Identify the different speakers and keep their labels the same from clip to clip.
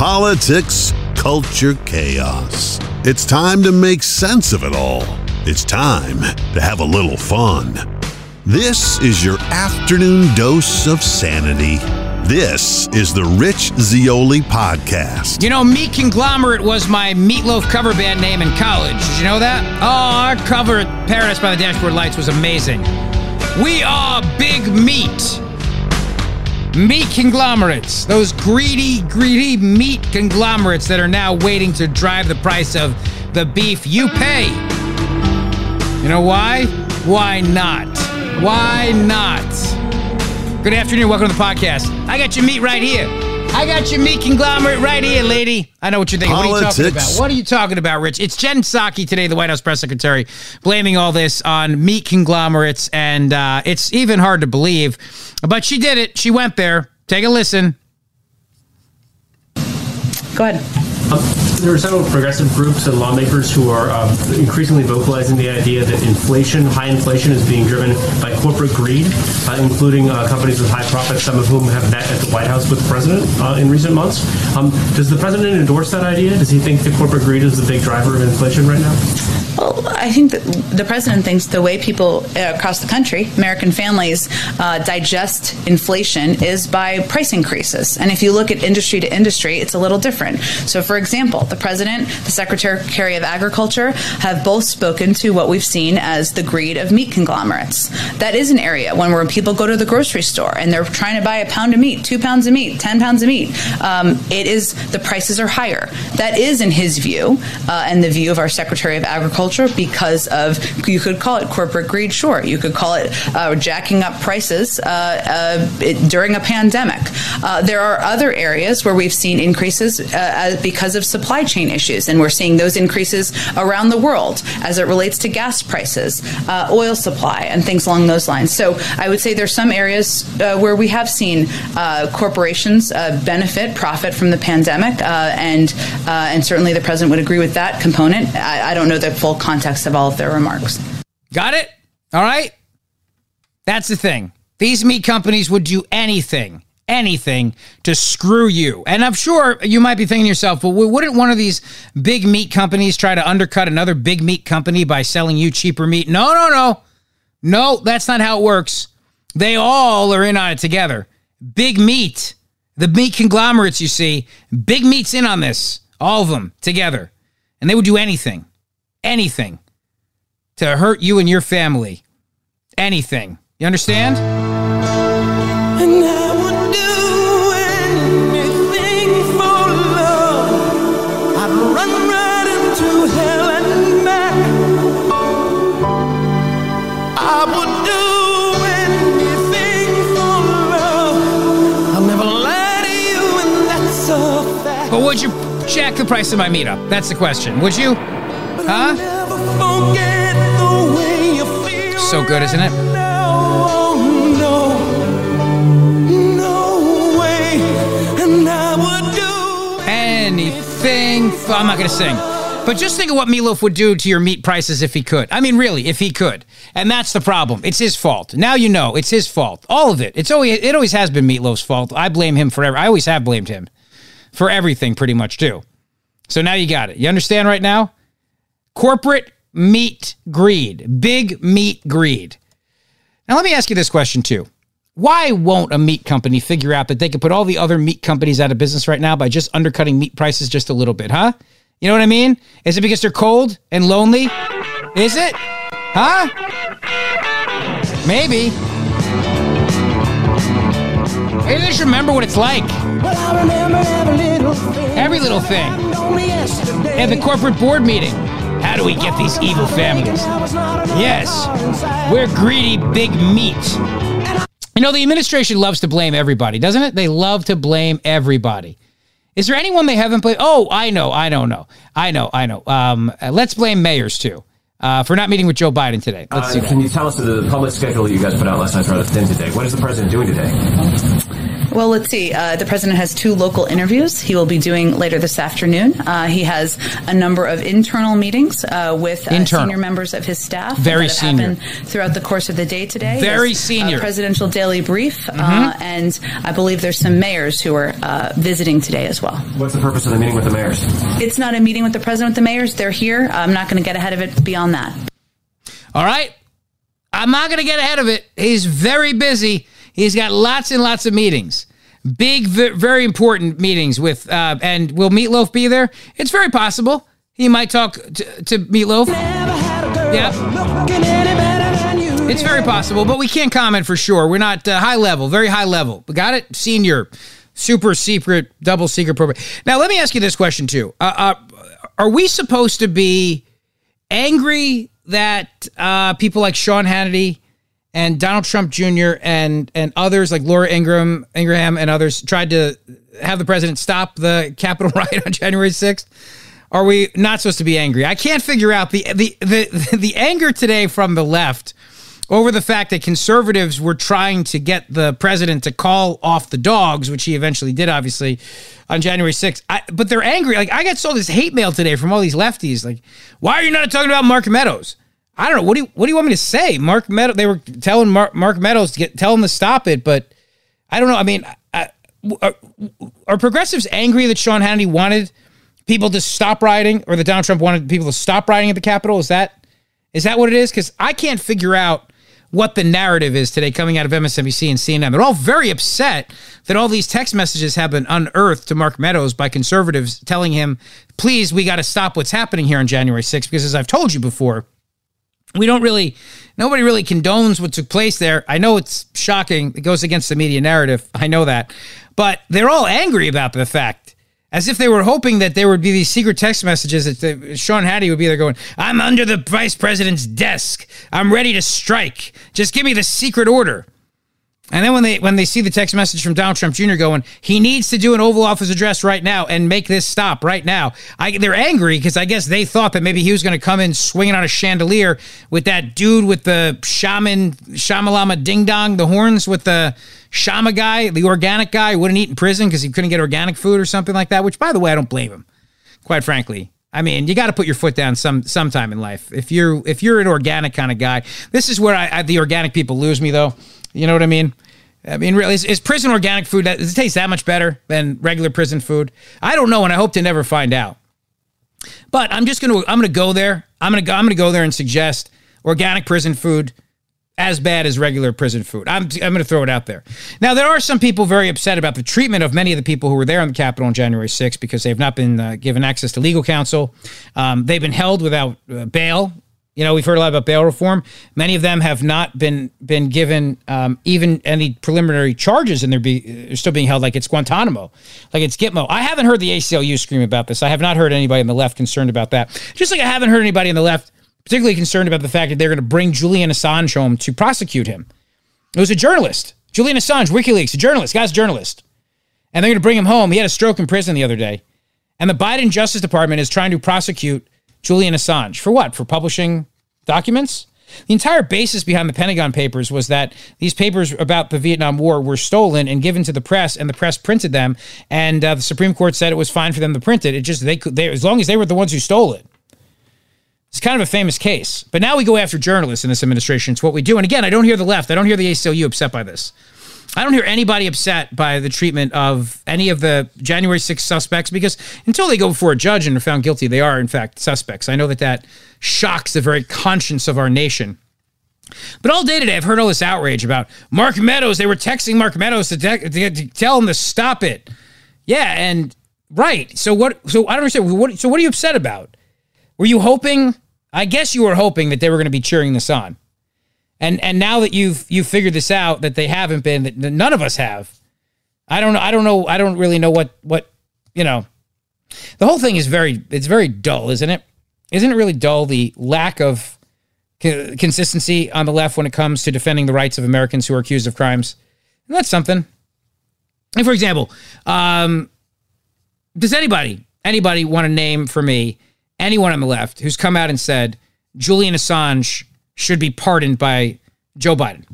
Speaker 1: politics, culture, chaos. It's time to make sense of it all. It's time to have a little fun. This is your afternoon dose of sanity. This is the Rich Zeoli Podcast.
Speaker 2: You know, Meat Conglomerate was my Meatloaf cover band name in college. Did you know that? Oh, our cover at Paradise by the Dashboard Lights was amazing. We are Big Meat. Meat conglomerates. Those greedy, greedy meat conglomerates that are now waiting to drive the price of the beef you pay. You know why? Why not? Why not? Good afternoon. Welcome to the podcast. I got your meat right here. I got your meat conglomerate right here, lady. I know what you're thinking. What are you talking about? What are you talking about, Rich? It's Jen Psaki today, the White House press secretary, blaming all this on meat conglomerates, and uh, it's even hard to believe. But she did it. She went there. Take a listen.
Speaker 3: Go ahead.
Speaker 4: There are several progressive groups and lawmakers who are uh, increasingly vocalizing the idea that inflation, high inflation, is being driven by corporate greed, uh, including uh, companies with high profits, some of whom have met at the White House with the president uh, in recent months. Um, does the president endorse that idea? Does he think that corporate greed is the big driver of inflation right now?
Speaker 3: Well, I think that the president thinks the way people uh, across the country, American families, uh, digest inflation is by price increases. And if you look at industry to industry, it's a little different. So, for example, the president, the secretary of agriculture have both spoken to what we've seen as the greed of meat conglomerates. That is an area when where people go to the grocery store and they're trying to buy a pound of meat, two pounds of meat, ten pounds of meat. Um, it is the prices are higher. That is, in his view, uh, and the view of our secretary of agriculture, because of you could call it corporate greed. Sure, you could call it uh, jacking up prices uh, uh, it, during a pandemic. Uh, there are other areas where we've seen increases uh, because of supply chain issues, and we're seeing those increases around the world as it relates to gas prices, oil supply, and things along those lines. So I would say there's some areas where we have seen corporations benefit, profit from the pandemic, and and certainly the president would agree with that component. I, I don't know the full context of all of their remarks.
Speaker 2: Got it? All right. That's the thing. These meat companies would do anything, anything to screw you. And I'm sure you might be thinking to yourself, well, wouldn't one of these big meat companies try to undercut another big meat company by selling you cheaper meat? No, no, no. No, that's not how it works. They all are in on it together. Big meat, the meat conglomerates you see, big meat's in on this, all of them together. And they would do anything, anything to hurt you and your family. Anything. You understand?
Speaker 5: And I would do anything for love. I'd run right into hell and back. I would do anything for love. I'll never lie to you, and that's a fact.
Speaker 2: But would you jack the price of my meetup? That's the question. Would you? Huh? So good, isn't it?
Speaker 5: No, no, no way. And I would do
Speaker 2: Anything. I'm not going to sing. But just think of what Meatloaf would do to your meat prices if he could. I mean, really, if he could. And that's the problem. It's his fault. Now you know it's his fault. All of it. It's always it always has been Meatloaf's fault. I blame him forever. I always have blamed him for everything, pretty much too. So now you got it. You understand right now? Corporate meat greed, big meat greed. Now, let me ask you this question too. Why won't a meat company figure out that they could put all the other meat companies out of business right now by just undercutting meat prices just a little bit, huh? You know what I mean? Is it because they're cold and lonely? Is it? Huh? Maybe. Maybe they should remember what it's like.
Speaker 5: Well, I remember every little thing.
Speaker 2: Every little thing. At the corporate board meeting. How do we get these evil families? Yes, we're greedy big meat. You know, the administration loves to blame everybody, doesn't it? They love to blame everybody. Is there anyone they haven't blamed? Oh, I know, I don't know. I know, I know. Um, uh, let's blame mayors too uh, for not meeting with Joe Biden today. Let's
Speaker 6: Uh,
Speaker 2: see. that.
Speaker 6: can you tell us the public schedule that you guys put out last night rather thin today? What is the president doing today?
Speaker 3: Well, let's see. Uh, the president has two local interviews he will be doing later this afternoon. Uh, he has a number of internal meetings uh, with uh,
Speaker 2: Internal.
Speaker 3: senior members of his staff
Speaker 2: Very
Speaker 3: that have
Speaker 2: senior.
Speaker 3: happened throughout the course of the day today.
Speaker 2: Very
Speaker 3: His,
Speaker 2: senior. Mm-hmm.
Speaker 3: presidential daily brief, uh, and I believe there's some mayors who are uh, visiting today as well.
Speaker 4: What's the purpose of the meeting with the mayors?
Speaker 3: It's not a meeting with the president, with the mayors. They're here. I'm not going to get ahead of it beyond that.
Speaker 2: All right. I'm not going to get ahead of it. He's very busy. He's got lots and lots of meetings. Big, very important meetings with, uh, and will Meatloaf be there? It's very possible. He might talk to, to Meatloaf. Yeah. It's very possible, but we can't comment for sure. We're not uh, high level, very high level. We got it? Senior, super secret, double secret program. Now, let me ask you this question too. Uh, uh, are we supposed to be angry that uh, people like Sean Hannity and Donald Trump Jr. and and others like Laura Ingram, Ingraham and others tried to have the president stop the Capitol riot on January 6th? Are we not supposed to be angry? I can't figure out the the the, the anger today from the left over the fact that conservatives were trying to get the president to call off the dogs, which he eventually did, obviously, on January 6th. I, but they're angry. Like, I got all this hate mail today from all these lefties. Like, why are you not talking about Mark Meadows? I don't know. What do you, what do you want me to say? Mark Meadows, they were telling Mark, Mark Meadows to get, tell him to stop it, but I don't know. I mean, I, are, are progressives angry that Sean Hannity wanted people to stop rioting or that Donald Trump wanted people to stop rioting at the Capitol? Is that is that what it is? Because I can't figure out what the narrative is today coming out of MSNBC and CNN. They're all very upset that all these text messages have been unearthed to Mark Meadows by conservatives telling him, please, we got to stop what's happening here on January 6th. Because as I've told you before, we don't really, nobody really condones what took place there. I know it's shocking. It goes against the media narrative. I know that. But they're all angry about the fact as if they were hoping that there would be these secret text messages that the, Sean Hattie would be there going, I'm under the vice president's desk. I'm ready to strike. Just give me the secret order. And then when they when they see the text message from Donald Trump Jr. going, he needs to do an Oval Office address right now and make this stop right now. I, they're angry because I guess they thought that maybe he was going to come in swinging on a chandelier with that dude with the shaman shamalama ding dong, the horns with the shama guy, the organic guy wouldn't eat in prison because he couldn't get organic food or something like that. Which, by the way, I don't blame him. Quite frankly, I mean, you got to put your foot down some sometime in life. If you're if you're an organic kind of guy, this is where I, I the organic people lose me though. You know what I mean? I mean, really, is, is prison organic food? Does it taste that much better than regular prison food? I don't know, and I hope to never find out. But I'm just gonna I'm gonna go there. I'm gonna go, I'm gonna go there and suggest organic prison food as bad as regular prison food. I'm I'm gonna throw it out there. Now there are some people very upset about the treatment of many of the people who were there on the Capitol on January 6th because they've not been uh, given access to legal counsel. Um, they've been held without uh, bail. You know, we've heard a lot about bail reform. Many of them have not been been given um, even any preliminary charges, and they're, be, they're still being held like it's Guantanamo, like it's Gitmo. I haven't heard the ACLU scream about this. I have not heard anybody on the left concerned about that. Just like I haven't heard anybody on the left particularly concerned about the fact that they're going to bring Julian Assange home to prosecute him. It was a journalist, Julian Assange, WikiLeaks, a journalist, guy's a journalist, and they're going to bring him home. He had a stroke in prison the other day, and the Biden Justice Department is trying to prosecute Julian Assange for what? For publishing documents? The entire basis behind the Pentagon Papers was that these papers about the Vietnam War were stolen and given to the press, and the press printed them. And uh, the Supreme Court said it was fine for them to print it. It just they could, they, as long as they were the ones who stole it. It's kind of a famous case. But now we go after journalists in this administration. It's what we do. And again, I don't hear the left. I don't hear the ACLU upset by this. I don't hear anybody upset by the treatment of any of the January 6th suspects because until they go before a judge and are found guilty, they are, in fact, suspects. I know that that shocks the very conscience of our nation. But all day today, I've heard all this outrage about Mark Meadows. They were texting Mark Meadows to, to, to tell him to stop it. Yeah, and right. So what? So I don't understand. What, so what are you upset about? Were you hoping? I guess you were hoping that they were going to be cheering this on. And and now that you've you've figured this out that they haven't been that none of us have. I don't know I don't know I don't really know what what you know. The whole thing is very it's very dull, isn't it? Isn't it really dull the lack of co- consistency on the left when it comes to defending the rights of Americans who are accused of crimes? And that's something. And for example, um, does anybody anybody want to name for me anyone on the left who's come out and said Julian Assange should be pardoned by Joe Biden?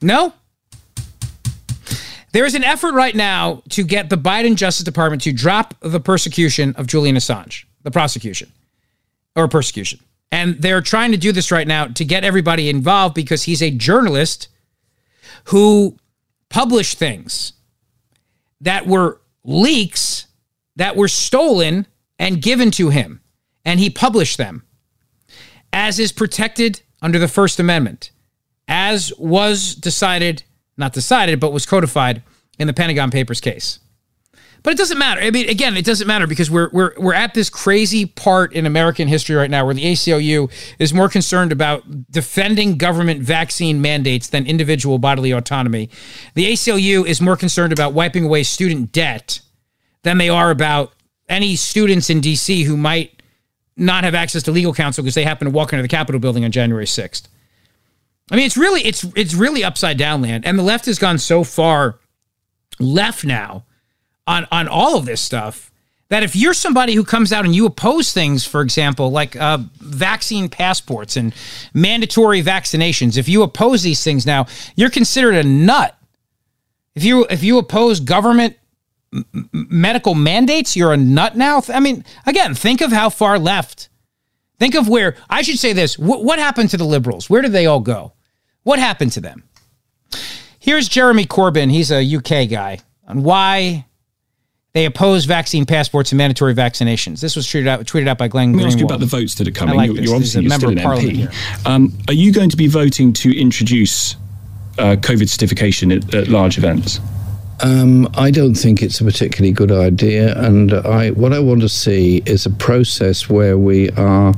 Speaker 2: No? There is an effort right now to get the Biden Justice Department to drop the persecution of Julian Assange, the prosecution or persecution. And they're trying to do this right now to get everybody involved because he's a journalist who published things that were leaks that were stolen and given to him. And he published them, as is protected under the First Amendment, as was decided, not decided, but was codified in the Pentagon Papers case. But it doesn't matter. I mean, again, it doesn't matter because we're we're we're at this crazy part in American history right now where the ACLU is more concerned about defending government vaccine mandates than individual bodily autonomy. The ACLU is more concerned about wiping away student debt than they are about any students in DC who might not have access to legal counsel because they happen to walk into the Capitol building on January 6th. I mean, it's really it's it's really upside down land and the left has gone so far left now on on all of this stuff that if you're somebody who comes out and you oppose things, for example, like uh, vaccine passports and mandatory vaccinations, if you oppose these things now, you're considered a nut. If you if you oppose government m- medical mandates, you're a nut now. I mean, again, think of how far left. Think of where I should say this. Wh- what happened to the liberals? Where did they all go? What happened to them? Here's Jeremy Corbyn. He's a UK guy on why they oppose vaccine passports and mandatory vaccinations. This was tweeted out, tweeted out by Glenn
Speaker 6: Let me ask you
Speaker 2: Greenwald.
Speaker 6: about the votes that are coming.
Speaker 2: like
Speaker 6: you're, you're obviously you're
Speaker 2: member
Speaker 6: still an MP. Um, are you going to be voting to introduce uh, COVID certification at, at large events?
Speaker 7: Um, I don't think it's a particularly good idea, and I what I want to see is a process where we are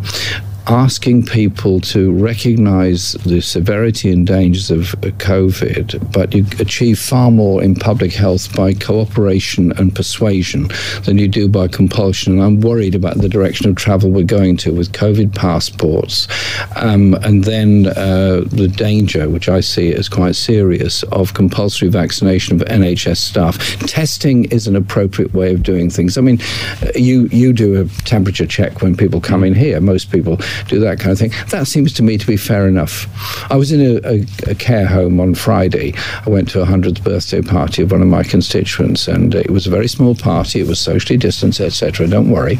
Speaker 7: asking people to recognize the severity and dangers of uh, COVID, but you achieve far more in public health by cooperation and persuasion than you do by compulsion. And I'm worried about the direction of travel we're going to with COVID passports, um, and then uh, the danger, which I see as quite serious, of compulsory vaccination of NHS staff. Testing is an appropriate way of doing things. I mean, uh, you you do a temperature check when people come in here. Most people do that kind of thing. That seems to me to be fair enough. I was in a, a, a care home on Friday. I went to a hundredth birthday party of one of my constituents, and it was a very small party. It was socially distanced, etc. Don't worry.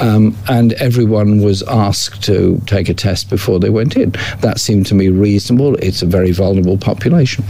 Speaker 7: Um, and everyone was asked to take a test before they went in. That seemed to me reasonable. It's a very vulnerable population.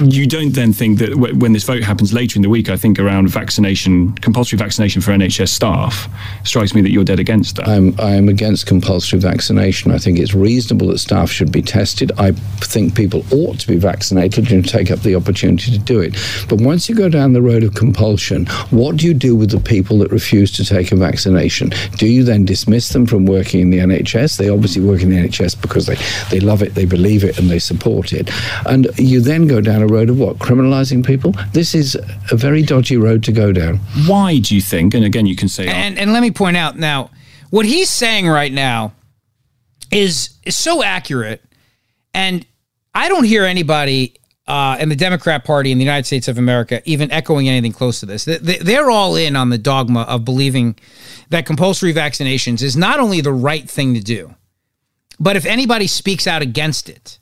Speaker 6: You don't then think that w- when this vote happens later in the week, I think around vaccination, compulsory vaccination for NHS staff, strikes me that you're dead against that.
Speaker 7: I'm, I'm against compulsory vaccination. I think it's reasonable that staff should be tested. I think people ought to be vaccinated and take up the opportunity to do it. But once you go down the road of compulsion, what do you do with the people that refuse to take a vaccination? Do you then dismiss them from working in the NHS? They obviously work in the NHS because they, they love it, they believe it, and they support it. And you then go down a road of what? Criminalizing people? This is a very dodgy road to go down.
Speaker 6: Why do you think, and again, you can say,
Speaker 2: And and let me point out now, what he's saying right now is is so accurate, and I don't hear anybody uh, in the Democrat Party in the United States of America even echoing anything close to this. They- they- They're all in on the dogma of believing that compulsory vaccinations is not only the right thing to do, but if anybody speaks out against it,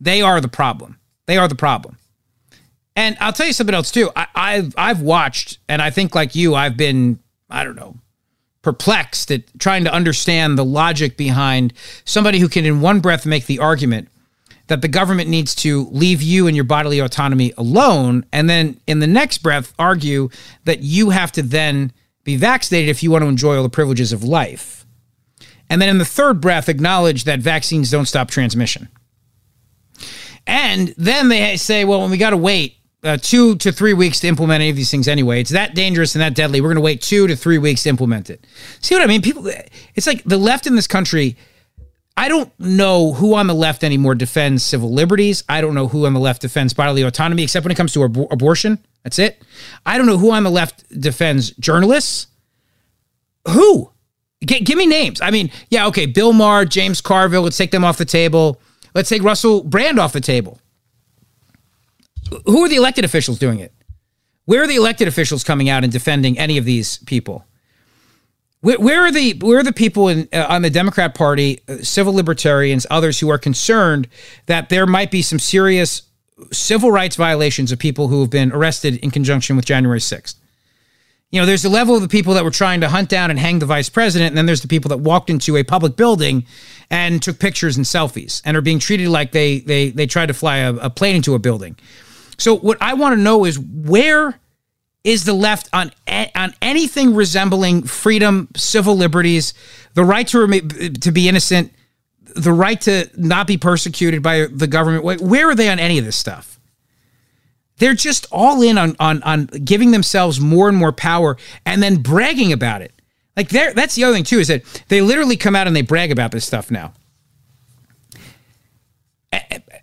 Speaker 2: they are the problem. They are the problem. And I'll tell you something else too. I, I've I've watched, and I think like you, I've been I don't know perplexed at trying to understand the logic behind somebody who can, in one breath, make the argument that the government needs to leave you and your bodily autonomy alone, and then in the next breath, argue that you have to then be vaccinated if you want to enjoy all the privileges of life. And then in the third breath, acknowledge that vaccines don't stop transmission. And then they say, well, we got to wait uh, two to three weeks to implement any of these things anyway, it's that dangerous and that deadly. We're going to wait two to three weeks to implement it. See what I mean? People, it's like the left in this country. I don't know who on the left anymore defends civil liberties. I don't know who on the left defends bodily autonomy, except when it comes to abor- abortion. That's it. I don't know who on the left defends journalists. Who? G- give me names. I mean, yeah, okay, Bill Maher, James Carville, let's take them off the table. Let's take Russell Brand off the table. Who are the elected officials doing it? Where are the elected officials coming out and defending any of these people? Where, where are the where are the people in, uh, on the Democrat Party, uh, civil libertarians, others who are concerned that there might be some serious civil rights violations of people who have been arrested in conjunction with January 6th. You know, there's the level of the people that were trying to hunt down and hang the vice president, and then there's the people that walked into a public building and took pictures and selfies and are being treated like they they they tried to fly a, a plane into a building. So what I want to know is where is the left on on anything resembling freedom, civil liberties, the right to remain, to be innocent, the right to not be persecuted by the government? Where are they on any of this stuff? They're just all in on on on giving themselves more and more power and then bragging about it. Like there that's the other thing too is that they literally come out and they brag about this stuff now.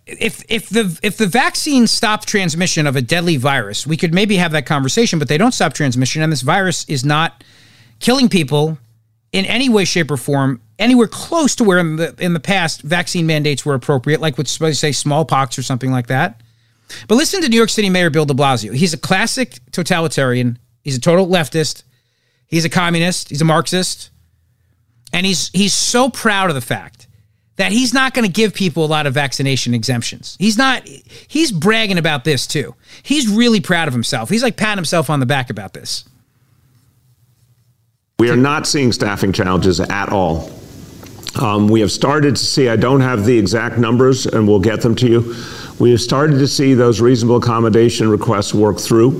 Speaker 2: If if the if the vaccine stopped transmission of a deadly virus, we could maybe have that conversation, but they don't stop transmission and this virus is not killing people in any way shape or form anywhere close to where in the in the past vaccine mandates were appropriate like with say smallpox or something like that. But listen to New York City Mayor Bill de Blasio. He's a classic totalitarian. He's a total leftist. He's a communist. He's a Marxist. And he's he's so proud of the fact that he's not going to give people a lot of vaccination exemptions. He's not he's bragging about this too. He's really proud of himself. He's like patting himself on the back about this.
Speaker 8: We are not seeing staffing challenges at all. Um, we have started to see, I don't have the exact numbers, and we'll get them to you we have started to see those reasonable accommodation requests work through.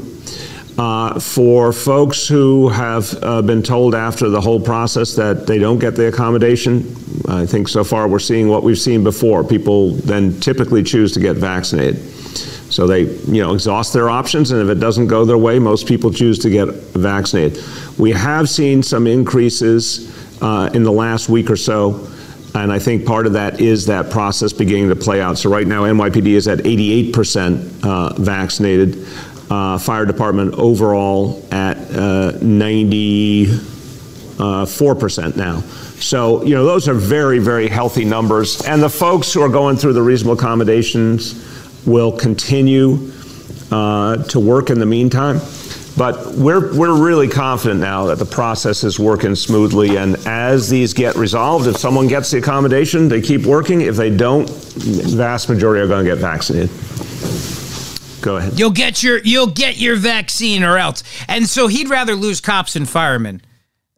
Speaker 8: Uh, for folks who have uh, been told after the whole process that they don't get the accommodation, I think so far we're seeing what we've seen before. People then typically choose to get vaccinated. So they, you know, exhaust their options, and if it doesn't go their way, most people choose to get vaccinated. We have seen some increases uh, in the last week or so and I think part of that is that process beginning to play out. So right now, NYPD is at 88% uh, vaccinated. Uh, fire department overall at uh, 94% now. So, you know, those are very, very healthy numbers. And the folks who are going through the reasonable accommodations will continue uh, to work in the meantime. But we're, we're really confident now that the process is working smoothly. And as these get resolved, if someone gets the accommodation, they keep working. If they don't, the vast majority are going to get vaccinated. Go ahead.
Speaker 2: You'll get your you'll get your vaccine or else. And so he'd rather lose cops and firemen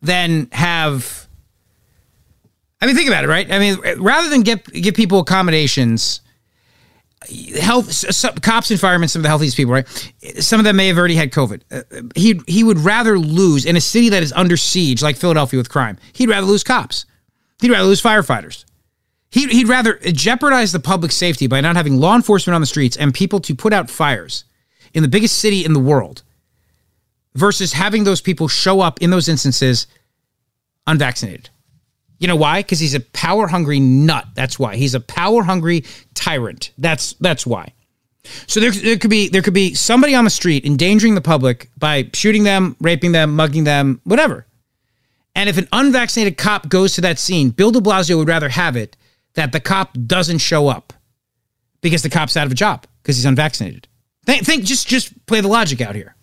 Speaker 2: than have I mean, think about it, right? I mean, rather than get give people accommodations, health some, cops and firemen some of the healthiest people right some of them may have already had covid uh, he he would rather lose in a city that is under siege like philadelphia with crime he'd rather lose cops he'd rather lose firefighters he'd, he'd rather jeopardize the public safety by not having law enforcement on the streets and people to put out fires in the biggest city in the world versus having those people show up in those instances unvaccinated you know why? Because he's a power hungry nut. That's why. He's a power hungry tyrant. That's that's why. So there, there could be there could be somebody on the street endangering the public by shooting them, raping them, mugging them, whatever. And if an unvaccinated cop goes to that scene, Bill de Blasio would rather have it that the cop doesn't show up because the cop's out of a job because he's unvaccinated. Think, think just just play the logic out here.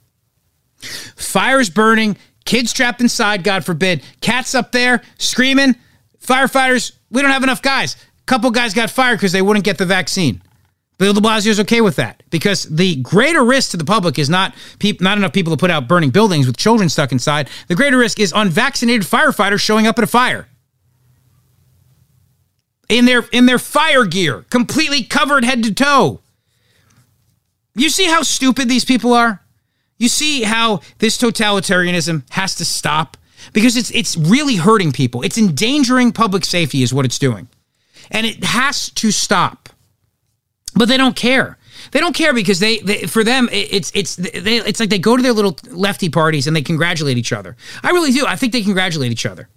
Speaker 2: Fires burning, kids trapped inside, God forbid, cats up there screaming. Firefighters, we don't have enough guys. A couple guys got fired because they wouldn't get the vaccine. Bill de Blasio is okay with that because the greater risk to the public is not pe- not enough people to put out burning buildings with children stuck inside. The greater risk is unvaccinated firefighters showing up at a fire in their in their fire gear, completely covered head to toe. You see how stupid these people are? You see how this totalitarianism has to stop? because it's it's really hurting people. It's endangering public safety is what it's doing. And it has to stop. But they don't care. They don't care because they, they for them it's it's they, it's like they go to their little lefty parties and they congratulate each other. I really do. I think they congratulate each other.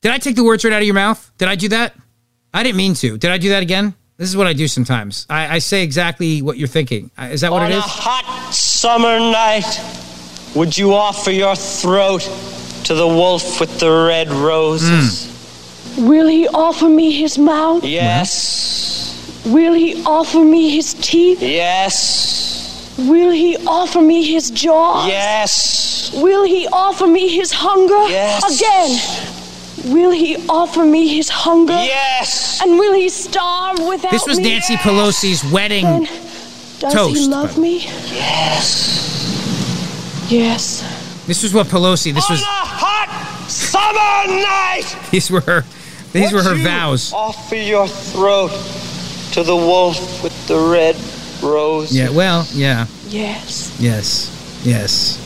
Speaker 2: Did I take the words right out of your mouth? Did I do that? I didn't mean to. Did I do that again? This is what I do sometimes. I, I say exactly what you're thinking. Is that what
Speaker 9: On
Speaker 2: it is?
Speaker 9: On a hot summer night, would you offer your throat to the wolf with the red roses.
Speaker 10: Mm. Will he offer me his mouth?
Speaker 9: Yes.
Speaker 10: Will he offer me his teeth?
Speaker 9: Yes.
Speaker 10: Will he offer me his jaws?
Speaker 9: Yes.
Speaker 10: Will he offer me his hunger?
Speaker 9: Yes.
Speaker 10: Again. Will he offer me his hunger?
Speaker 9: Yes.
Speaker 10: And will he starve without me?
Speaker 2: This was
Speaker 10: me?
Speaker 2: Nancy Pelosi's wedding.
Speaker 10: Then Does
Speaker 2: Toast,
Speaker 10: he love
Speaker 2: but-
Speaker 10: me?
Speaker 9: Yes.
Speaker 10: Yes.
Speaker 2: This was what Pelosi. This was.
Speaker 9: On a hot summer night.
Speaker 2: These were her. These were her
Speaker 9: you
Speaker 2: vows.
Speaker 9: Offer your throat to the wolf with the red rose.
Speaker 2: Yeah. Well. Yeah.
Speaker 10: Yes.
Speaker 2: Yes. Yes.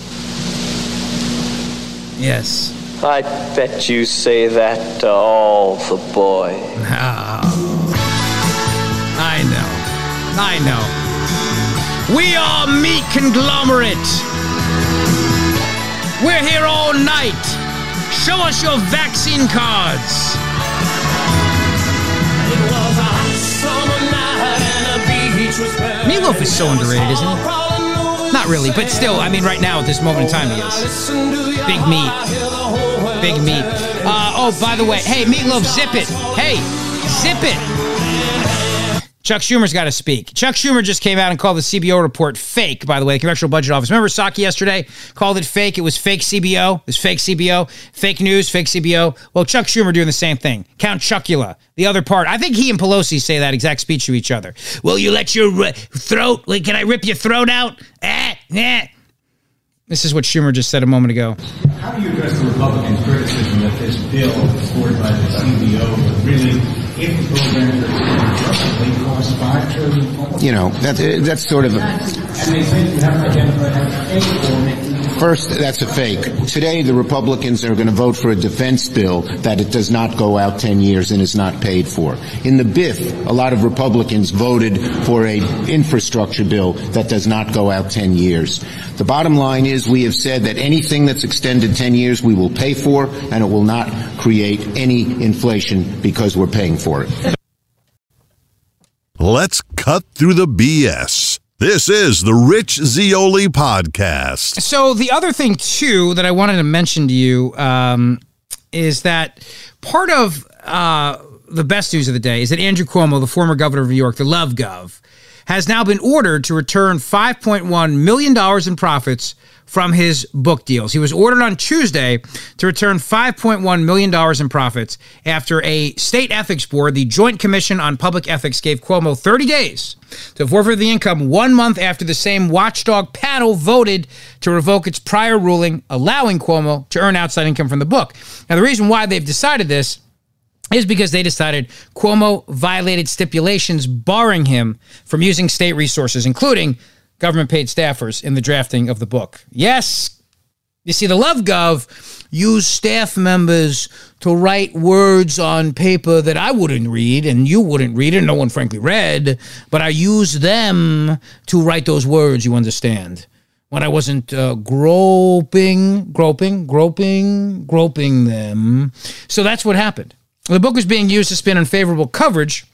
Speaker 2: Yes.
Speaker 9: I bet you say that to all the boys. Ah.
Speaker 2: I know. I know. We are meat conglomerate. We're here all night. Show us your vaccine cards. Meatloaf is so underrated, isn't he? Not really, but still, I mean, right now at this moment in time, he is. Big meat. Big meat. Uh, oh, by the way, hey, Meatloaf, zip it. Hey, zip it. Chuck Schumer's got to speak. Chuck Schumer just came out and called the CBO report fake, by the way, the Congressional Budget Office. Remember Psaki yesterday called it fake? It was fake CBO. It was fake CBO. Fake news, fake CBO. Well, Chuck Schumer doing the same thing. Count Chuckula, the other part. I think he and Pelosi say that exact speech to each other. Will you let your uh, throat, like, can I rip your throat out? Eh, eh. This is what Schumer just said a moment ago.
Speaker 11: How do you address the Republican criticism that this bill supported by the CBO really, if the program doesn't cost five trillion dollars?
Speaker 12: You know, that, that's sort of, a,
Speaker 11: And they say you have to identify how to pay for it.
Speaker 12: First, that's a fake. Today, the Republicans are going to vote for a defense bill that it does not go out 10 years and is not paid for. In the BIF, a lot of Republicans voted for a infrastructure bill that does not go out 10 years. The bottom line is we have said that anything that's extended 10 years we will pay for and it will not create any inflation because we're paying for it.
Speaker 1: Let's cut through the BS. This is the Rich Zeoli Podcast.
Speaker 2: So the other thing too that I wanted to mention to you um, is that part of uh, the best news of the day is that Andrew Cuomo, the former governor of New York, the Love Gov, has now been ordered to return 5.1 million dollars in profits from his book deals. He was ordered on Tuesday to return $5.1 million in profits after a state ethics board, the Joint Commission on Public Ethics, gave Cuomo 30 days to forfeit the income one month after the same watchdog panel voted to revoke its prior ruling allowing Cuomo to earn outside income from the book. Now, the reason why they've decided this is because they decided Cuomo violated stipulations barring him from using state resources, including government paid staffers, in the drafting of the book. Yes, you see, the LoveGov used staff members to write words on paper that I wouldn't read and you wouldn't read, and no one frankly read, but I used them to write those words, you understand. When I wasn't uh, groping, groping, groping, groping them. So that's what happened. The book was being used to spin unfavorable coverage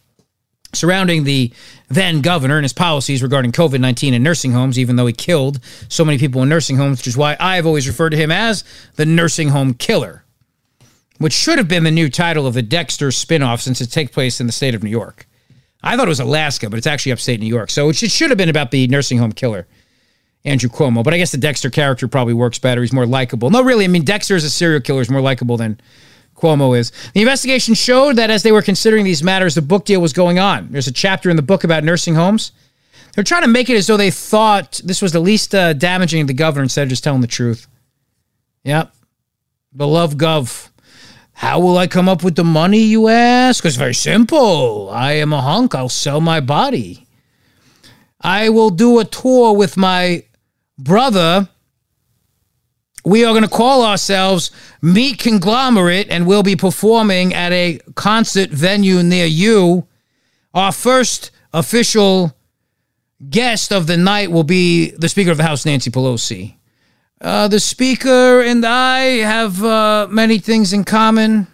Speaker 2: surrounding the then governor and his policies regarding COVID 19 in nursing homes, even though he killed so many people in nursing homes, which is why I've always referred to him as the nursing home killer, which should have been the new title of the Dexter spinoff since it takes place in the state of New York. I thought it was Alaska, but it's actually upstate New York. So it should, should have been about the nursing home killer, Andrew Cuomo. But I guess the Dexter character probably works better. He's more likable. No, really, I mean, Dexter as a serial killer is more likable than Cuomo is. The investigation showed that as they were considering these matters, the book deal was going on. There's a chapter in the book about nursing homes. They're trying to make it as though they thought this was the least uh, damaging to the governor instead of just telling the truth. Yep. Beloved gov. How will I come up with the money, you ask? It's very simple. I am a hunk. I'll sell my body. I will do a tour with my brother we are going to call ourselves Meat Conglomerate and we'll be performing at a concert venue near you. Our first official guest of the night will be the Speaker of the House, Nancy Pelosi. Uh, the Speaker and I have uh, many things in common,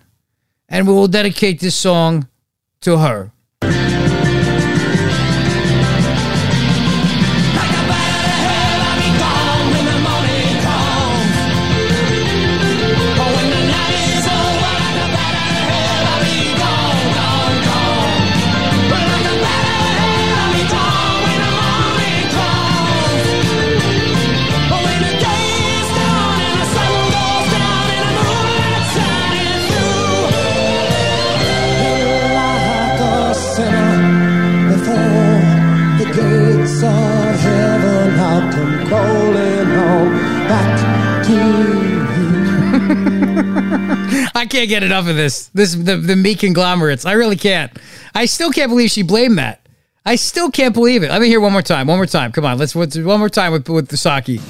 Speaker 2: and we will dedicate this song to her. Can't get enough of this. This the the meat conglomerates. I really can't. I still can't believe she blamed that. I still can't believe it. Let me hear one more time. One more time. Come on. Let's one more time with with the Psaki.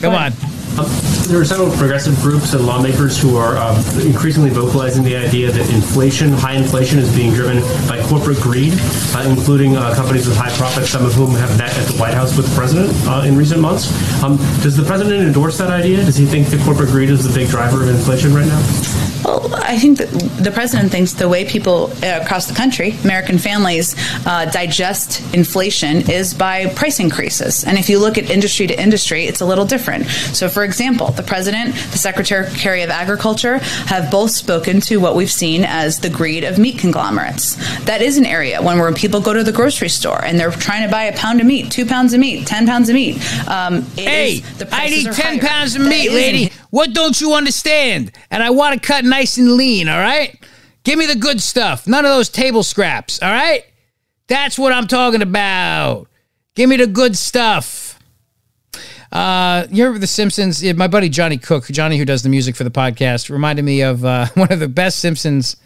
Speaker 2: Come on.
Speaker 4: Um, there are several progressive groups and lawmakers who are uh, increasingly vocalizing the idea that inflation, high inflation, is being driven by corporate greed, uh, including uh, companies with high profits, some of whom have met at the White House with the president uh, in recent months. Um, does the president endorse that idea? Does he think that corporate greed is the big driver of inflation right now?
Speaker 3: Well, I think that the president thinks the way people uh, across the country, American families, uh, digest inflation is by price increases. And if you look at industry to industry, it's a little different. So, for example, the president, the secretary of agriculture have both spoken to what we've seen as the greed of meat conglomerates. That is an area when where people go to the grocery store and they're trying to buy a pound of meat, two pounds of meat, ten pounds of meat. Um,
Speaker 2: Hey,
Speaker 3: is-
Speaker 2: I need 10
Speaker 3: higher.
Speaker 2: pounds of
Speaker 3: That
Speaker 2: meat, lady.
Speaker 3: an-
Speaker 2: What don't you understand? And I want to cut nice and lean, all right? Give me the good stuff. None of those table scraps, all right? That's what I'm talking about. Give me the good stuff. Uh, you remember The Simpsons? Yeah, my buddy Johnny Cook, Johnny who does the music for the podcast, reminded me of uh, one of the best Simpsons.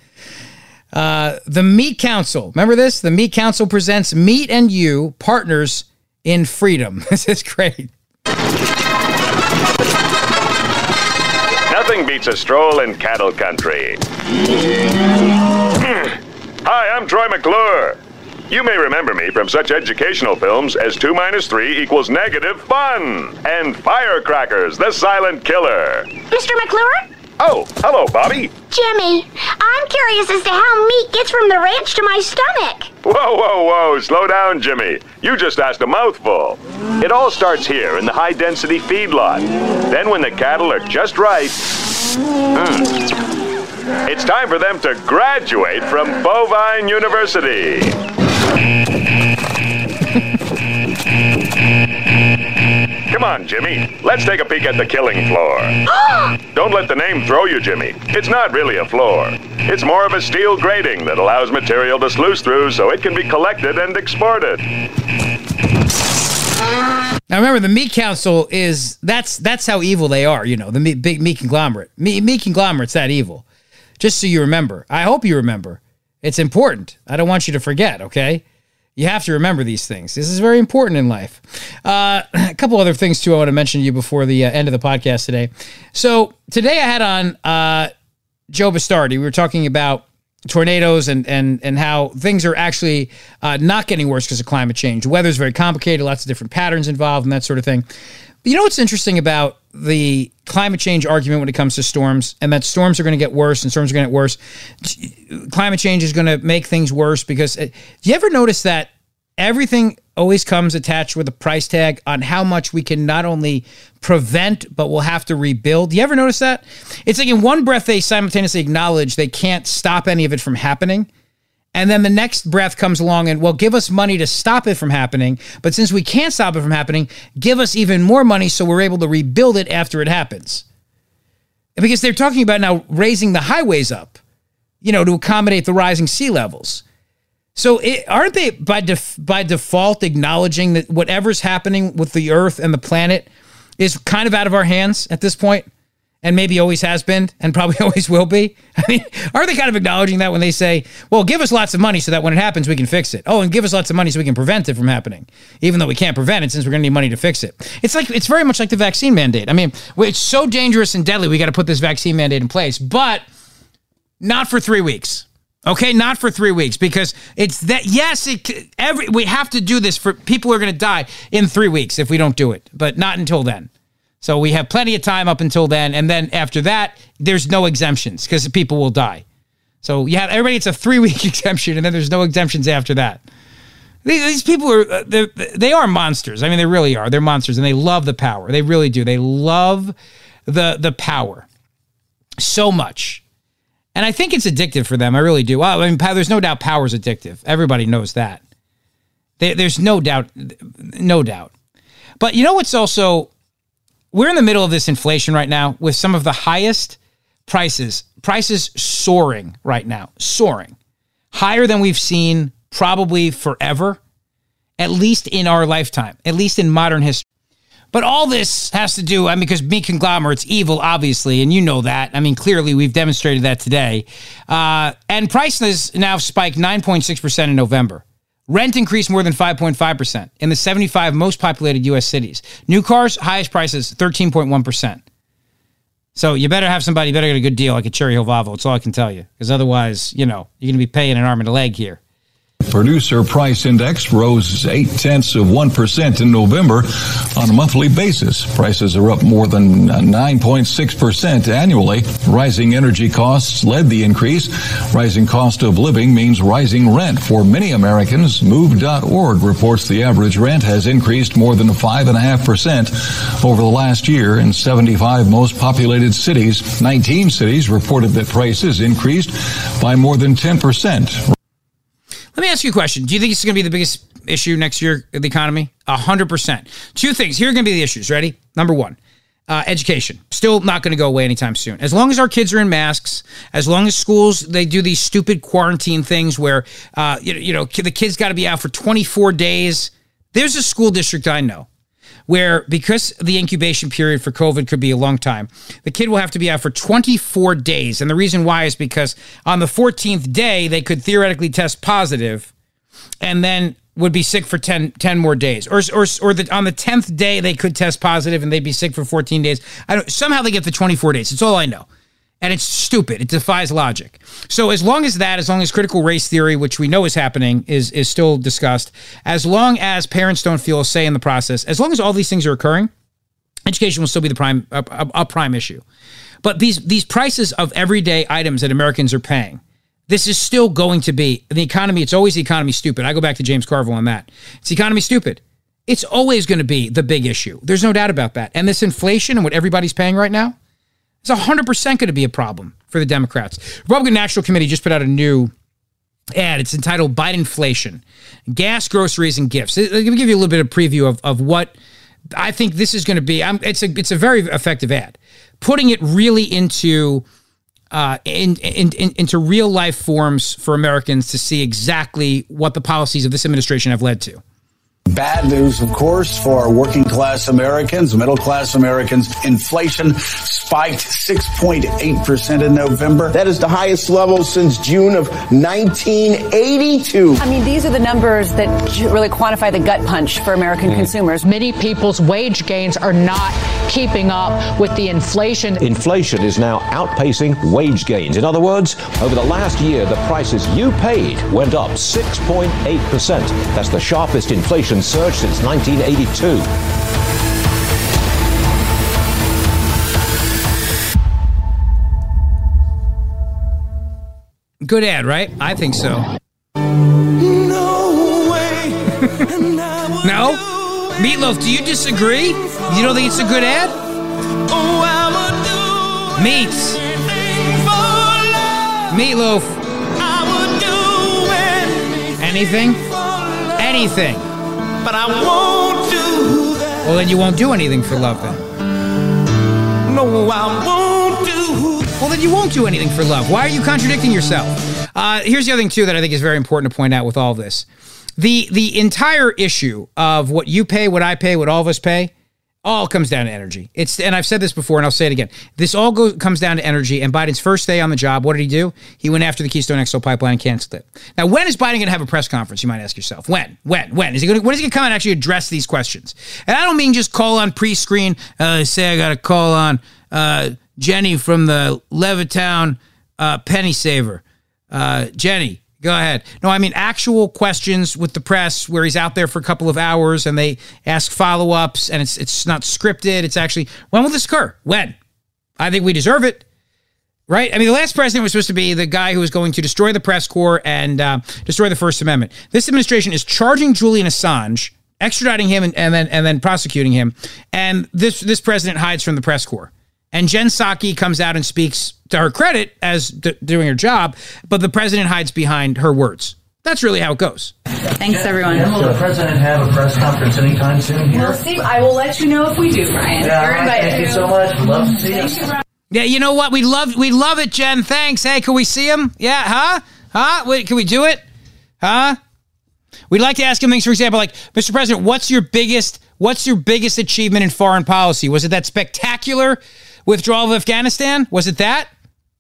Speaker 2: Uh, the Meat Council. Remember this? The Meat Council presents Meat and You, Partners in Freedom. This is great.
Speaker 13: Nothing beats a stroll in cattle country. Hi, I'm Troy McClure. You may remember me from such educational films as 2 minus 3 equals negative fun and Firecrackers, the Silent Killer.
Speaker 14: Mr. McClure?
Speaker 13: Oh, hello, Bobby.
Speaker 14: Jimmy, I'm curious as to how meat gets from the ranch to my stomach.
Speaker 13: Whoa, whoa, whoa, slow down, Jimmy. You just asked a mouthful. It all starts here in the high density feedlot. Then, when the cattle are just right, mm, it's time for them to graduate from Bovine University. Come on, Jimmy. Let's take a peek at the killing floor. Don't let the name throw you, Jimmy. It's not really a floor. It's more of a steel grating that allows material to sluice through so it can be collected and exported.
Speaker 2: Now remember, the meat council is that's that's how evil they are. You know, the meat, big meat conglomerate. Meat, meat conglomerate's that evil. Just so you remember. I hope you remember. It's important. I don't want you to forget. Okay, you have to remember these things. This is very important in life. Uh, a couple other things too. I want to mention to you before the uh, end of the podcast today. So today I had on uh, Joe Bastardi. We were talking about tornadoes and and and how things are actually uh, not getting worse because of climate change. The weather's very complicated, lots of different patterns involved, and that sort of thing. But you know what's interesting about the climate change argument when it comes to storms, and that storms are going to get worse and storms are going to get worse. Climate change is going to make things worse because uh, do you ever notice that everything always comes attached with a price tag on how much we can not only prevent but we'll have to rebuild. Do you ever notice that? It's like in one breath they simultaneously acknowledge they can't stop any of it from happening. And then the next breath comes along and, well, give us money to stop it from happening. But since we can't stop it from happening, give us even more money so we're able to rebuild it after it happens. Because they're talking about now raising the highways up, you know, to accommodate the rising sea levels. So it, aren't they by def, by default acknowledging that whatever's happening with the Earth and the planet is kind of out of our hands at this point, and maybe always has been, and probably always will be? I mean, are they kind of acknowledging that when they say, "Well, give us lots of money so that when it happens we can fix it"? Oh, and give us lots of money so we can prevent it from happening, even though we can't prevent it since we're going to need money to fix it. It's like it's very much like the vaccine mandate. I mean, it's so dangerous and deadly. We got to put this vaccine mandate in place, but not for three weeks. Okay, not for three weeks because it's that. Yes, it every we have to do this for people are going to die in three weeks if we don't do it, but not until then. So we have plenty of time up until then, and then after that, there's no exemptions because people will die. So have everybody. It's a three week exemption, and then there's no exemptions after that. These, people are uh, they are monsters. I mean, they really are. They're monsters, and they love the power. They really do. They love the the power so much. And I think it's addictive for them. I really do. I mean, there's no doubt power's addictive. Everybody knows that. There's no doubt, no doubt. But you know what's also, we're in the middle of this inflation right now with some of the highest prices, prices soaring right now, soaring, higher than we've seen probably forever, at least in our lifetime, at least in modern history. But all this has to do, I mean, because meat conglomerate's evil, obviously, and you know that. I mean, clearly we've demonstrated that today. Uh, and prices now spiked 9.6% in November. Rent increased more than 5.5% in the 75 most populated U.S. cities. New cars, highest prices, 13.1%. So you better have somebody, you better get a good deal like a Cherry Hill Volvo. That's all I can tell you. Because otherwise, you know, you're going to be paying an arm and a leg here.
Speaker 15: Producer price index rose eight tenths of 1% in November on a monthly basis. Prices are up more than 9.6% annually. Rising energy costs led the increase. Rising cost of living means rising rent for many Americans. Move.org reports the average rent has increased more than 5.5% over the last year in 75 most populated cities. 19 cities reported that prices increased by more than 10%.
Speaker 2: Let me ask you a question. Do you think it's going to be the biggest issue next year the economy? A hundred percent. Two things. Here are going to be the issues. Ready? Number one, uh, education. Still not going to go away anytime soon. As long as our kids are in masks, as long as schools they do these stupid quarantine things where uh, you, you know the kids got to be out for 24 days. There's a school district I know where because the incubation period for COVID could be a long time, the kid will have to be out for 24 days. And the reason why is because on the 14th day, they could theoretically test positive and then would be sick for 10, 10 more days. Or, or, or the, on the 10th day, they could test positive and they'd be sick for 14 days. I don't, somehow they get the 24 days. It's all I know and it's stupid. It defies logic. So as long as that, as long as critical race theory, which we know is happening, is is still discussed, as long as parents don't feel a say in the process, as long as all these things are occurring, education will still be the prime a, a, a prime issue. But these these prices of everyday items that Americans are paying, this is still going to be the economy. It's always the economy stupid. I go back to James Carville on that. It's the economy stupid. It's always going to be the big issue. There's no doubt about that. And this inflation and what everybody's paying right now, it's 100% going to be a problem for the Democrats. Republican National Committee just put out a new ad. It's entitled Bidenflation Gas, Groceries, and Gifts. Let me give you a little bit of preview of, of what I think this is going to be. I'm, it's, a, it's a very effective ad. Putting it really into. Uh, in, in, in, into real life forms for Americans to see exactly what the policies of this administration have led to.
Speaker 16: Bad news, of course, for working class Americans, middle class Americans. Inflation spiked 6.8% in November.
Speaker 17: That is the highest level since June of 1982.
Speaker 18: I mean, these are the numbers that really quantify the gut punch for American mm-hmm. consumers.
Speaker 19: Many people's wage gains are not keeping up with the inflation.
Speaker 20: Inflation is now outpacing wage gains. In other words, over the last year, the prices you paid went up 6.8%. That's the sharpest inflation surge since 1982.
Speaker 2: Good ad, right? I think so.
Speaker 5: No way.
Speaker 2: No? Meatloaf, do you disagree? You don't think it's a good ad?
Speaker 5: Oh, I would do
Speaker 2: Meats. Meatloaf.
Speaker 5: I would do
Speaker 2: Anything? Anything.
Speaker 5: But I won't do that.
Speaker 2: Well, then you won't do anything for love then.
Speaker 5: No, I won't do
Speaker 2: Well, then you won't do anything for love. Why are you contradicting yourself? Uh, here's the other thing too that I think is very important to point out with all this: the the entire issue of what you pay, what I pay, what all of us pay, all comes down to energy. It's and I've said this before, and I'll say it again. This all goes comes down to energy. And Biden's first day on the job, what did he do? He went after the Keystone XL pipeline and canceled it. Now, when is Biden going to have a press conference? You might ask yourself. When? When? When is he going? When is he going to come and actually address these questions? And I don't mean just call on pre-screen. Uh, say I got to call on uh, Jenny from the Levittown uh, Penny Saver. Uh, Jenny, go ahead. No, I mean actual questions with the press where he's out there for a couple of hours and they ask follow ups and it's it's not scripted. It's actually when will this occur? When? I think we deserve it. Right? I mean, the last president was supposed to be the guy who was going to destroy the press corps and uh, destroy the First Amendment. This administration is charging Julian Assange, extraditing him, and, and then and then prosecuting him. And this this president hides from the press corps. And Jen Psaki comes out and speaks to her credit as d- doing her job, but the president hides behind her words. That's really how it goes.
Speaker 3: Thanks, everyone.
Speaker 11: Will the president have a press conference anytime soon here?
Speaker 3: We'll see. I will let you know if we do, Brian.
Speaker 11: Yeah,
Speaker 3: You're invited.
Speaker 11: thank you so much. We'd love to see
Speaker 3: Thank
Speaker 11: you.
Speaker 3: you,
Speaker 2: Yeah, you know what? We love we love it, Jen. Thanks. Hey, can we see him? Yeah, huh? Huh? Wait, can we do it? Huh? We'd like to ask him things, for example, like, Mr. President, what's your biggest What's your biggest achievement in foreign policy? Was it that spectacular withdrawal of Afghanistan? Was it that?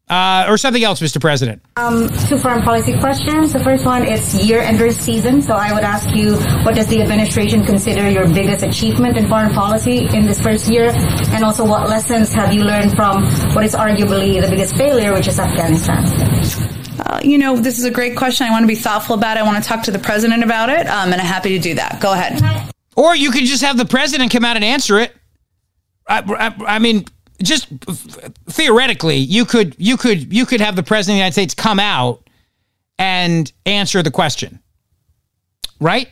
Speaker 2: Uh, or something else, Mr. President?
Speaker 21: Um, two foreign policy questions. The first one is year-ender season. So I would ask you, what does the administration consider your biggest achievement in foreign policy in this first year? And also, what lessons have you learned from what is arguably the biggest failure, which is Afghanistan?
Speaker 3: Uh, you know, this is a great question. I want to be thoughtful about it. I want to talk to the president about it, um, and I'm happy to do that. Go ahead.
Speaker 2: Or you could just have the president come out and answer it. I, I, I mean, just theoretically, you could you could you could have the president of the United States come out and answer the question, right?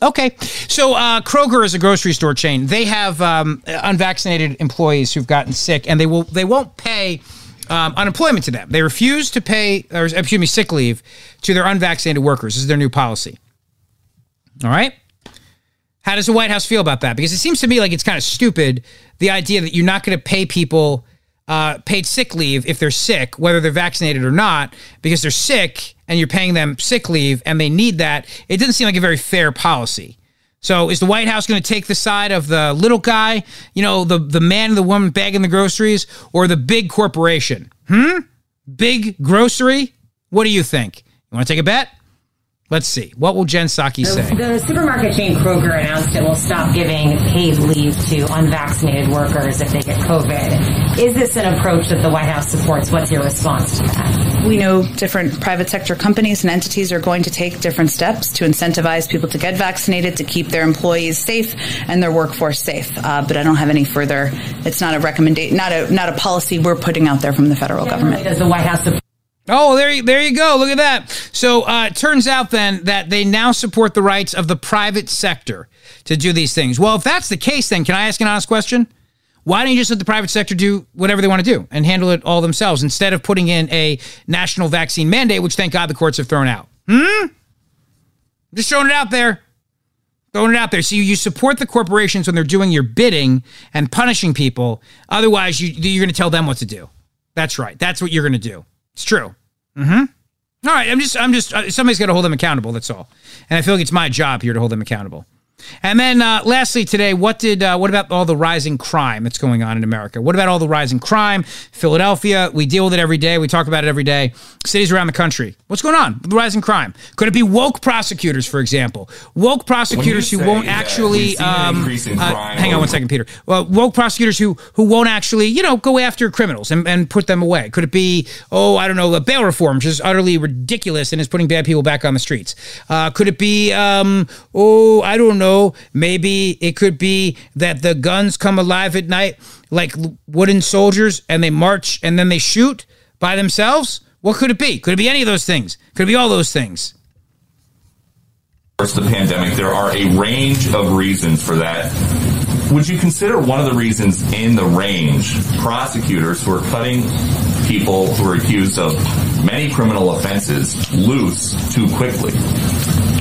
Speaker 2: Okay, so uh, Kroger is a grocery store chain. They have um, unvaccinated employees who've gotten sick, and they will they won't pay um, unemployment to them. They refuse to pay, or excuse me, sick leave to their unvaccinated workers. This is their new policy. All right. How does the White House feel about that? Because it seems to me like it's kind of stupid the idea that you're not going to pay people uh, paid sick leave if they're sick, whether they're vaccinated or not, because they're sick and you're paying them sick leave and they need that. It doesn't seem like a very fair policy. So is the White House going to take the side of the little guy, you know, the the man and the woman bagging the groceries, or the big corporation? Hmm. Big grocery. What do you think? You want to take a bet? Let's see. What will Jen Psaki say?
Speaker 22: The supermarket chain Kroger announced it will stop giving paid leave to unvaccinated workers if they get COVID. Is this an approach that the White House supports? What's your response to that?
Speaker 3: We know different private sector companies and entities are going to take different steps to incentivize people to get vaccinated to keep their employees safe and their workforce safe. Uh, but I don't have any further. It's not a recommendation, not a not a policy we're putting out there from the federal government.
Speaker 22: Does the White House support?
Speaker 2: Oh, there, you- there you go. Look at that. So uh, it turns out then that they now support the rights of the private sector to do these things. Well, if that's the case, then can I ask an honest question? Why don't you just let the private sector do whatever they want to do and handle it all themselves instead of putting in a national vaccine mandate, which thank God the courts have thrown out? Hmm? Just throwing it out there. Throwing it out there. So you, support the corporations when they're doing your bidding and punishing people. Otherwise, you, you're going to tell them what to do. That's right. That's what you're going to do. It's true. Mm-hmm. All right. I'm just, I'm just, uh, somebody's got to hold them accountable. That's all. And I feel like it's my job here to hold them accountable. And then, uh, lastly, today, what did, uh, what about all the rising crime that's going on in America? What about all the rising crime? Philadelphia, we deal with it every day. We talk about it every day. Cities around the country. What's going on with the rising crime? Could it be woke prosecutors, for example? Woke prosecutors who won't actually,
Speaker 23: we've seen an
Speaker 2: um, uh, hang on one second, Peter. Well, woke prosecutors who who won't actually, you know, go after criminals and, and put them away. Could it be, oh, I don't know, a bail reform, which is utterly ridiculous and is putting bad people back on the streets? Uh, could it be, um, oh, I don't know, maybe it could be that the guns come alive at night like wooden soldiers and they march and then they shoot by themselves? What could it be? Could it be any of those things? Could it be all those things?
Speaker 23: of the pandemic, there are a range of reasons for that. Would you consider one of the reasons in the range prosecutors who are cutting people who are accused of many criminal offenses loose too quickly?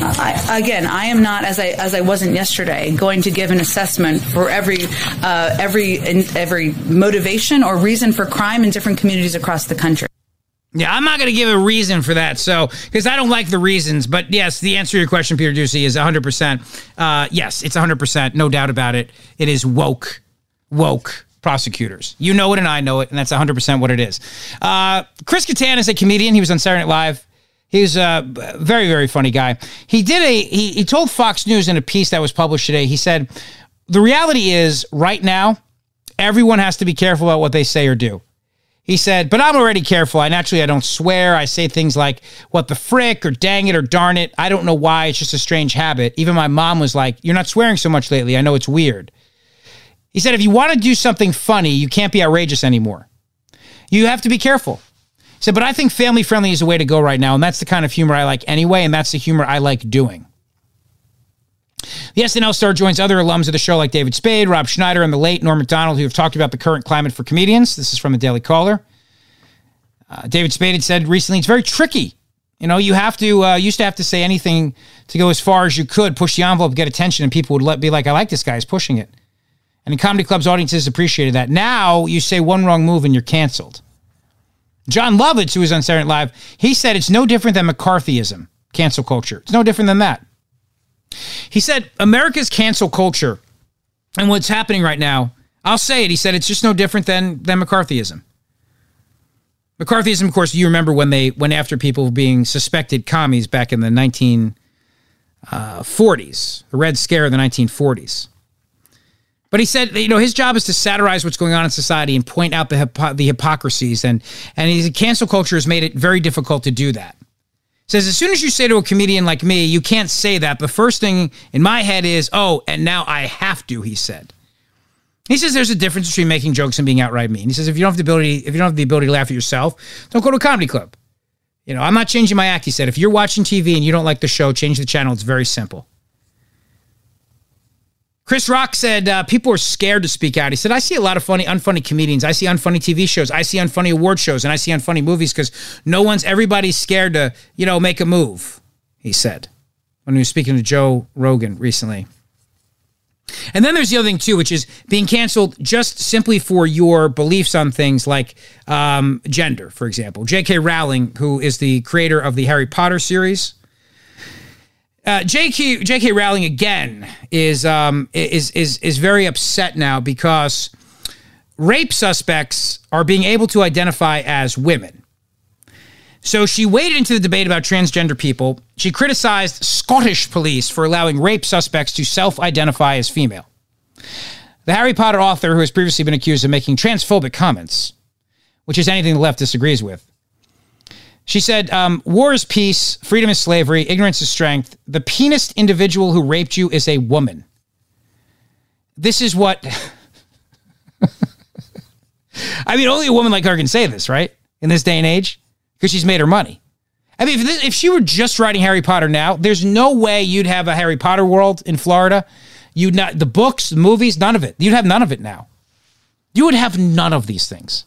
Speaker 3: I, again, I am not, as I as I wasn't yesterday, going to give an assessment for every uh, every every motivation or reason for crime in different communities across the country.
Speaker 2: Yeah, I'm not going to give a reason for that. So, because I don't like the reasons. But yes, the answer to your question, Peter Doocy, is 100%. Uh, yes, it's 100%. No doubt about it. It is woke, woke prosecutors. You know it and I know it, and that's 100% what it is. Uh, Chris Kattan is a comedian. He was on Saturday Night Live. He's a very, very funny guy. He did a, he, he told Fox News in a piece that was published today, he said, the reality is right now, everyone has to be careful about what they say or do. He said, but I'm already careful. I naturally I don't swear. I say things like what the frick or dang it or darn it. I don't know why. It's just a strange habit. Even my mom was like, You're not swearing so much lately. I know it's weird. He said, if you want to do something funny, you can't be outrageous anymore. You have to be careful. Said, but I think family friendly is the way to go right now. And that's the kind of humor I like anyway. And that's the humor I like doing. The SNL star joins other alums of the show like David Spade, Rob Schneider, and the late Norm MacDonald, who have talked about the current climate for comedians. This is from the Daily Caller. Uh, David Spade had said recently it's very tricky. You know, you have to, uh, used to have to say anything to go as far as you could, push the envelope, get attention, and people would let, be like, I like this guy, he's pushing it. And in comedy clubs, audiences appreciated that. Now you say one wrong move and you're canceled. Jon Lovitz, who was on Saturday Night Live, he said it's no different than McCarthyism, cancel culture. It's no different than that. He said America's cancel culture and what's happening right now, I'll say it. He said it's just no different than than McCarthyism. McCarthyism, of course, you remember when they went after people being suspected commies back in the 1940s, uh, the Red Scare of the 1940s. But he said, you know, his job is to satirize what's going on in society and point out the hypo- the hypocrisies, and and he said, cancel culture has made it very difficult to do that. Says as soon as you say to a comedian like me, you can't say that. The first thing in my head is, oh, and now I have to. He said. He says there's a difference between making jokes and being outright mean. He says if you don't have the ability, if you don't have the ability to laugh at yourself, don't go to a comedy club. You know, I'm not changing my act. He said if you're watching TV and you don't like the show, change the channel. It's very simple. Chris Rock said uh, people are scared to speak out. He said, I see a lot of funny, unfunny comedians. I see unfunny TV shows. I see unfunny award shows and I see unfunny movies because no one's, everybody's scared to, you know, make a move, he said when he was speaking to Joe Rogan recently. And then there's the other thing too, which is being canceled just simply for your beliefs on things like um, gender, for example. J.K. Rowling, who is the creator of the Harry Potter series, uh, J.K. J.K. Rowling again is um, is is is very upset now because rape suspects are being able to identify as women. So she waded into the debate about transgender people. She criticized Scottish police for allowing rape suspects to self-identify as female. The Harry Potter author, who has previously been accused of making transphobic comments, which is anything the left disagrees with, she said, um, War is peace, freedom is slavery, ignorance is strength. The penis individual who raped you is a woman. This is what. I mean, only a woman like her can say this, right? In this day and age, because she's made her money. I mean, if, this, if she were just writing Harry Potter now, there's no way you'd have a Harry Potter world in Florida. You'd not, the books, the movies, none of it. You'd have none of it now. You would have none of these things.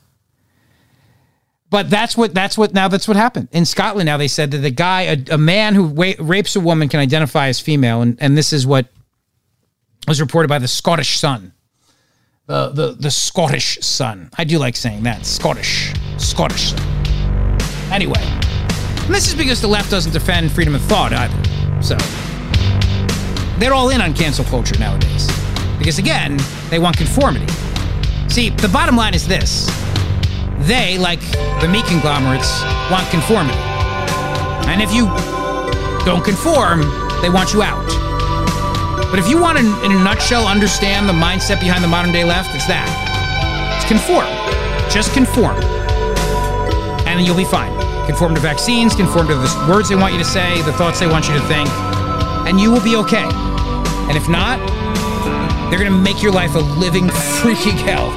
Speaker 2: But that's what that's what now that's what happened in Scotland. Now they said that the guy, a, a man who wa- rapes a woman, can identify as female, and and this is what was reported by the Scottish Sun. The the the Scottish Sun. I do like saying that Scottish Scottish Sun. Anyway, and this is because the left doesn't defend freedom of thought either. So they're all in on cancel culture nowadays because again they want conformity. See, the bottom line is this they, like the meat conglomerates, want conformity. And if you don't conform, they want you out. But if you want to, in a nutshell, understand the mindset behind the modern day left, it's that. It's conform. Just conform. And you'll be fine. Conform to vaccines, conform to the words they want you to say, the thoughts they want you to think, and you will be okay. And if not, they're going to make your life a living freaking hell.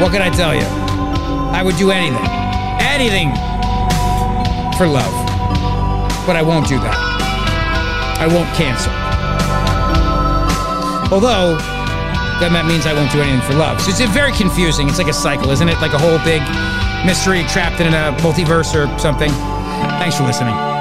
Speaker 2: What can I tell you? I would do anything, anything for love. But I won't do that. I won't cancel. Although, then that means I won't do anything for love. So it's very confusing. It's like a cycle, isn't it? Like a whole big mystery trapped in a multiverse or something. Thanks for listening.